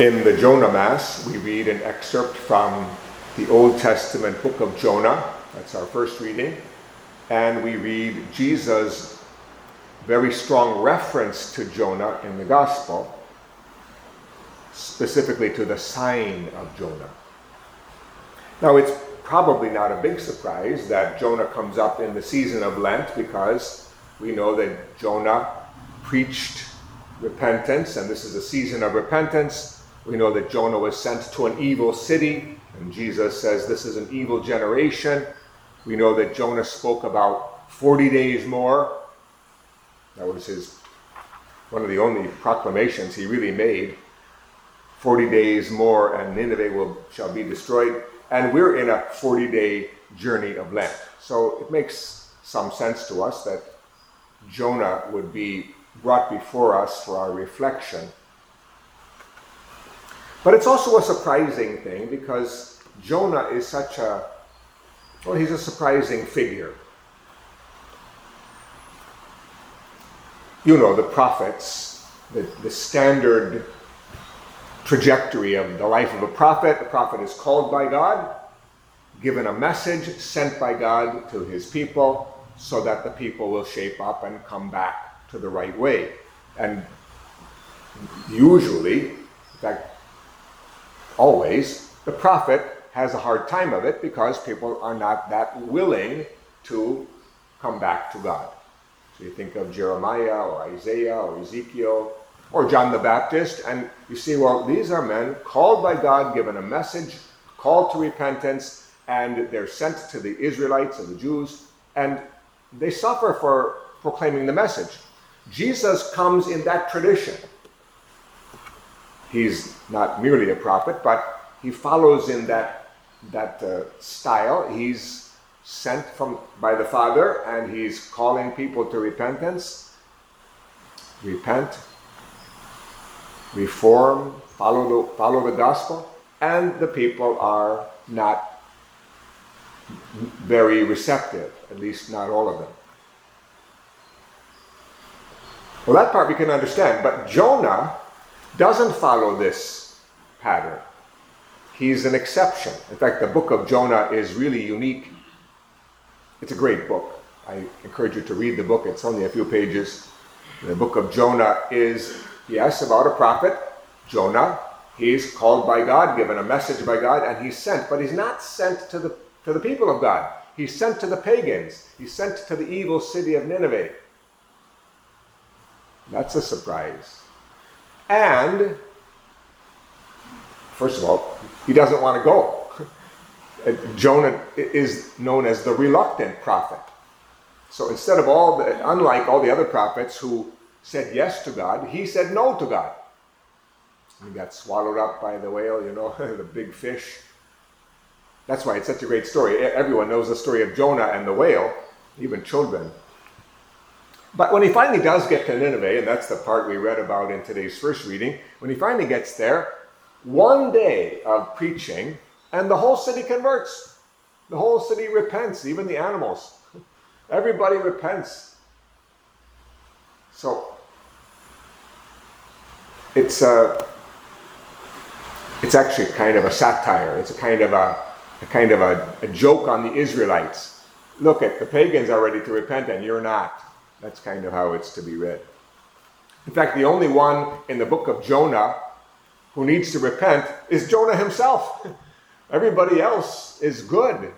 In the Jonah Mass, we read an excerpt from the Old Testament book of Jonah. That's our first reading. And we read Jesus' very strong reference to Jonah in the Gospel, specifically to the sign of Jonah. Now, it's probably not a big surprise that Jonah comes up in the season of Lent because we know that Jonah preached repentance, and this is a season of repentance we know that Jonah was sent to an evil city, and Jesus says this is an evil generation. We know that Jonah spoke about 40 days more. That was his one of the only proclamations he really made. 40 days more and Nineveh will shall be destroyed. And we're in a 40-day journey of Lent. So it makes some sense to us that Jonah would be brought before us for our reflection but it's also a surprising thing because Jonah is such a, well, he's a surprising figure. You know, the prophets, the, the standard trajectory of the life of a prophet. The prophet is called by God, given a message, sent by God to his people, so that the people will shape up and come back to the right way. And usually, in fact, always, the prophet has a hard time of it because people are not that willing to come back to God. So you think of Jeremiah or Isaiah or Ezekiel or John the Baptist, and you see, well, these are men called by God, given a message, called to repentance, and they're sent to the Israelites and the Jews, and they suffer for proclaiming the message. Jesus comes in that tradition. He's not merely a prophet, but he follows in that, that uh, style. He's sent from, by the Father and he's calling people to repentance. Repent, reform, follow the, follow the gospel, and the people are not very receptive, at least not all of them. Well, that part we can understand, but Jonah doesn't follow this pattern. He's an exception. In fact, the book of Jonah is really unique. It's a great book. I encourage you to read the book. It's only a few pages. The book of Jonah is, yes, about a prophet, Jonah. He's called by God, given a message by God, and he's sent. But he's not sent to the, to the people of God. He's sent to the pagans. He's sent to the evil city of Nineveh. That's a surprise. And, first of all, he doesn't want to go. Jonah is known as the reluctant prophet. So instead of all the, unlike all the other prophets who said yes to God, he said no to God. He got swallowed up by the whale, you know, the big fish. That's why it's such a great story. Everyone knows the story of Jonah and the whale, even children. But when he finally does get to Nineveh, and that's the part we read about in today's first reading, when he finally gets there, one day of preaching, and the whole city converts. The whole city repents, even the animals. Everybody repents. So it's a it's actually kind of a satire. It's a kind of a, a kind of a, a joke on the Israelites. Look at the pagans are ready to repent and you're not. That's kind of how it's to be read. In fact, the only one in the book of Jonah who needs to repent is Jonah himself. Everybody else is good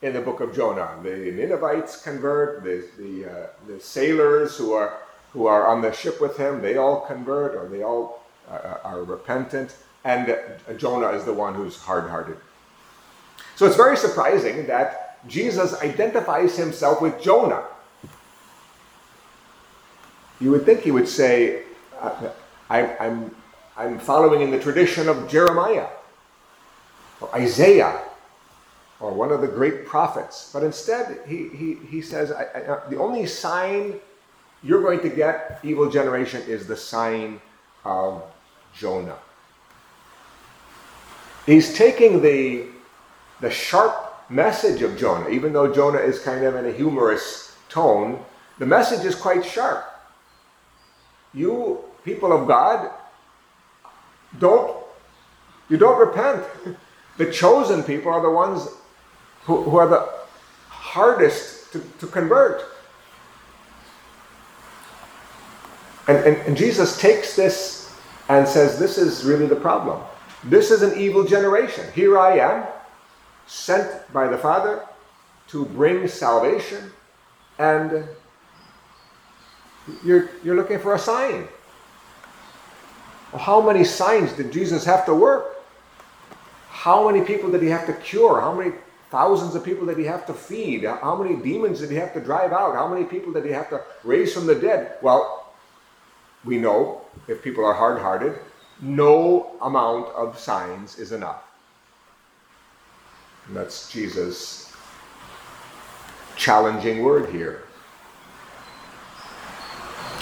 in the book of Jonah. The Ninevites convert, the, the, uh, the sailors who are, who are on the ship with him, they all convert or they all uh, are repentant. And uh, Jonah is the one who's hard hearted. So it's very surprising that Jesus identifies himself with Jonah you would think he would say, I, I'm, I'm following in the tradition of Jeremiah or Isaiah or one of the great prophets. But instead, he, he, he says, I, I, uh, the only sign you're going to get, evil generation, is the sign of Jonah. He's taking the, the sharp message of Jonah, even though Jonah is kind of in a humorous tone, the message is quite sharp you, people of God, don't You don't repent. The chosen people are the ones who, who are the hardest to, to convert. And, and, and Jesus takes this and says, This is really the problem. This is an evil generation. Here I am, sent by the Father to bring salvation, and you're, you're looking for a sign. Well, how many signs did Jesus have to work? How many people did he have to cure? How many thousands of people did he have to feed? How many demons did he have to drive out? How many people did he have to raise from the dead? Well, we know if people are hard hearted, no amount of signs is enough. And that's Jesus' challenging word here.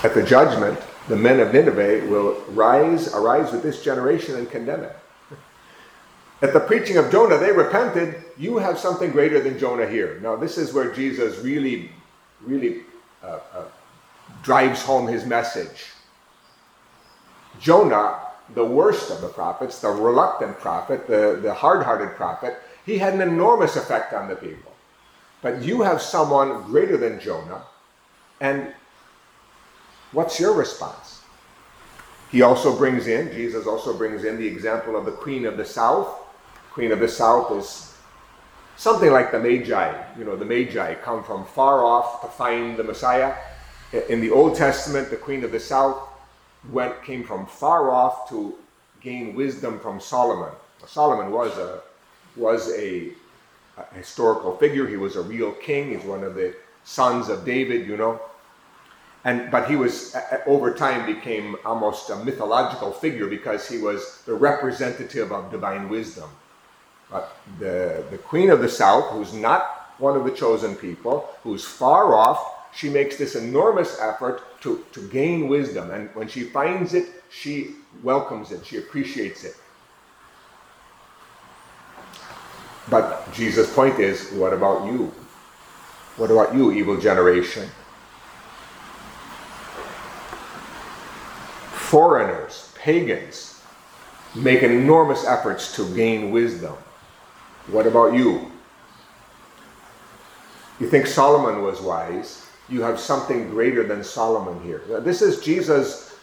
At the judgment, the men of Nineveh will rise, arise with this generation and condemn it. At the preaching of Jonah, they repented. You have something greater than Jonah here. Now, this is where Jesus really, really uh, uh, drives home his message. Jonah, the worst of the prophets, the reluctant prophet, the, the hard hearted prophet, he had an enormous effect on the people. But you have someone greater than Jonah, and what's your response? He also brings in, Jesus also brings in the example of the Queen of the South. Queen of the South is something like the Magi. You know, the Magi come from far off to find the Messiah. In the Old Testament, the Queen of the South went came from far off to gain wisdom from Solomon. Solomon was a was a, a historical figure. He was a real king. He's one of the sons of David. You know, and but he was over time became almost a mythological figure because he was the representative of divine wisdom. But the the queen of the south, who's not one of the chosen people, who's far off, she makes this enormous effort to, to gain wisdom. And when she finds it, she welcomes it, she appreciates it. But Jesus' point is what about you? What about you, evil generation? Foreigners, pagans, make enormous efforts to gain wisdom. What about you? You think Solomon was wise? You have something greater than Solomon here. This is Jesus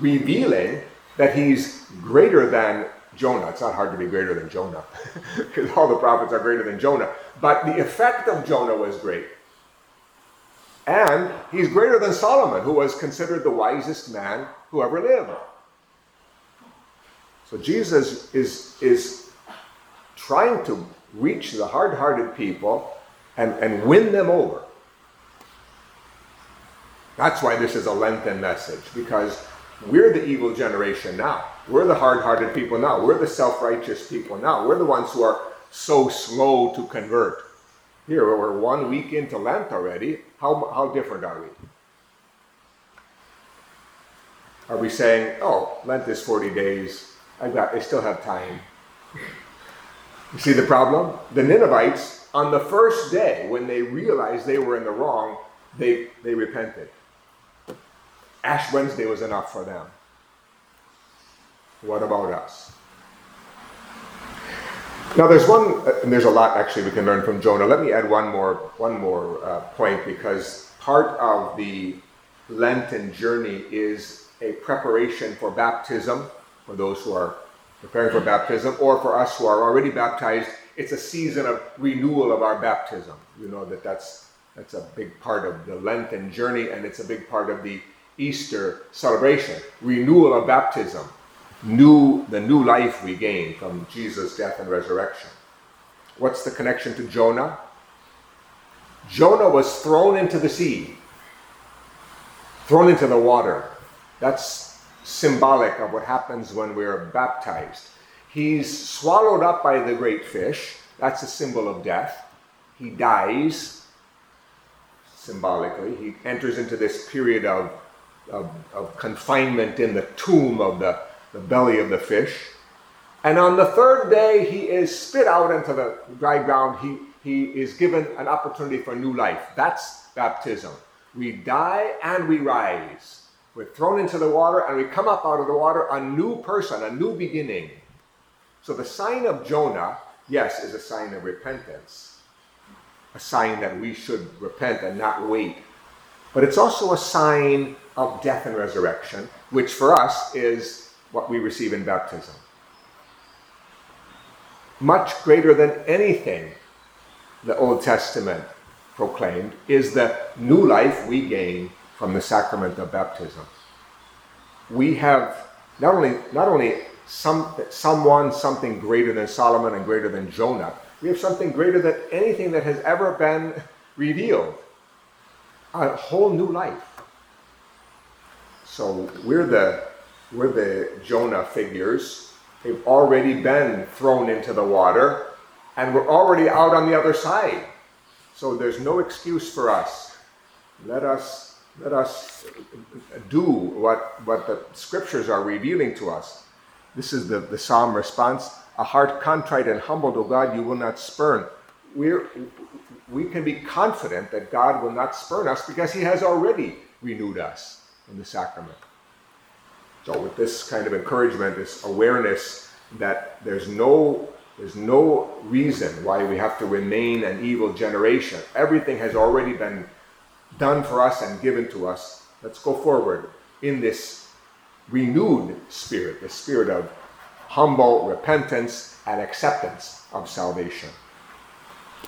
revealing that he's greater than Jonah. It's not hard to be greater than Jonah because all the prophets are greater than Jonah. But the effect of Jonah was great. And he's greater than Solomon, who was considered the wisest man who ever lived. So Jesus is, is trying to reach the hard hearted people and, and win them over. That's why this is a Lenten message, because we're the evil generation now. We're the hard hearted people now. We're the self righteous people now. We're the ones who are so slow to convert. Here, we're one week into Lent already. How, how different are we? Are we saying, oh, Lent is 40 days. I, got, I still have time. You see the problem? The Ninevites, on the first day, when they realized they were in the wrong, they, they repented. Ash Wednesday was enough for them. What about us? Now, there's one, and there's a lot actually we can learn from Jonah. Let me add one more, one more uh, point because part of the Lenten journey is a preparation for baptism for those who are preparing for baptism, or for us who are already baptized. It's a season of renewal of our baptism. You know that that's that's a big part of the Lenten journey, and it's a big part of the Easter celebration, renewal of baptism, new the new life we gain from Jesus' death and resurrection. What's the connection to Jonah? Jonah was thrown into the sea, thrown into the water. That's symbolic of what happens when we're baptized. He's swallowed up by the great fish. That's a symbol of death. He dies symbolically. He enters into this period of of, of confinement in the tomb of the, the belly of the fish. And on the third day, he is spit out into the dry ground. He, he is given an opportunity for new life. That's baptism. We die and we rise. We're thrown into the water and we come up out of the water a new person, a new beginning. So the sign of Jonah, yes, is a sign of repentance, a sign that we should repent and not wait. But it's also a sign of death and resurrection, which for us is what we receive in baptism. Much greater than anything the Old Testament proclaimed is the new life we gain from the sacrament of baptism. We have not only, not only some, someone, something greater than Solomon and greater than Jonah, we have something greater than anything that has ever been revealed a whole new life. So we're the, we're the Jonah figures. They've already been thrown into the water, and we're already out on the other side. So there's no excuse for us. Let us let us do what, what the scriptures are revealing to us. This is the, the psalm response. A heart contrite and humbled, O God, you will not spurn. We're, we can be confident that God will not spurn us because he has already renewed us in the sacrament. So with this kind of encouragement, this awareness that there's no there's no reason why we have to remain an evil generation. Everything has already been done for us and given to us. Let's go forward in this renewed spirit, the spirit of humble repentance and acceptance of salvation.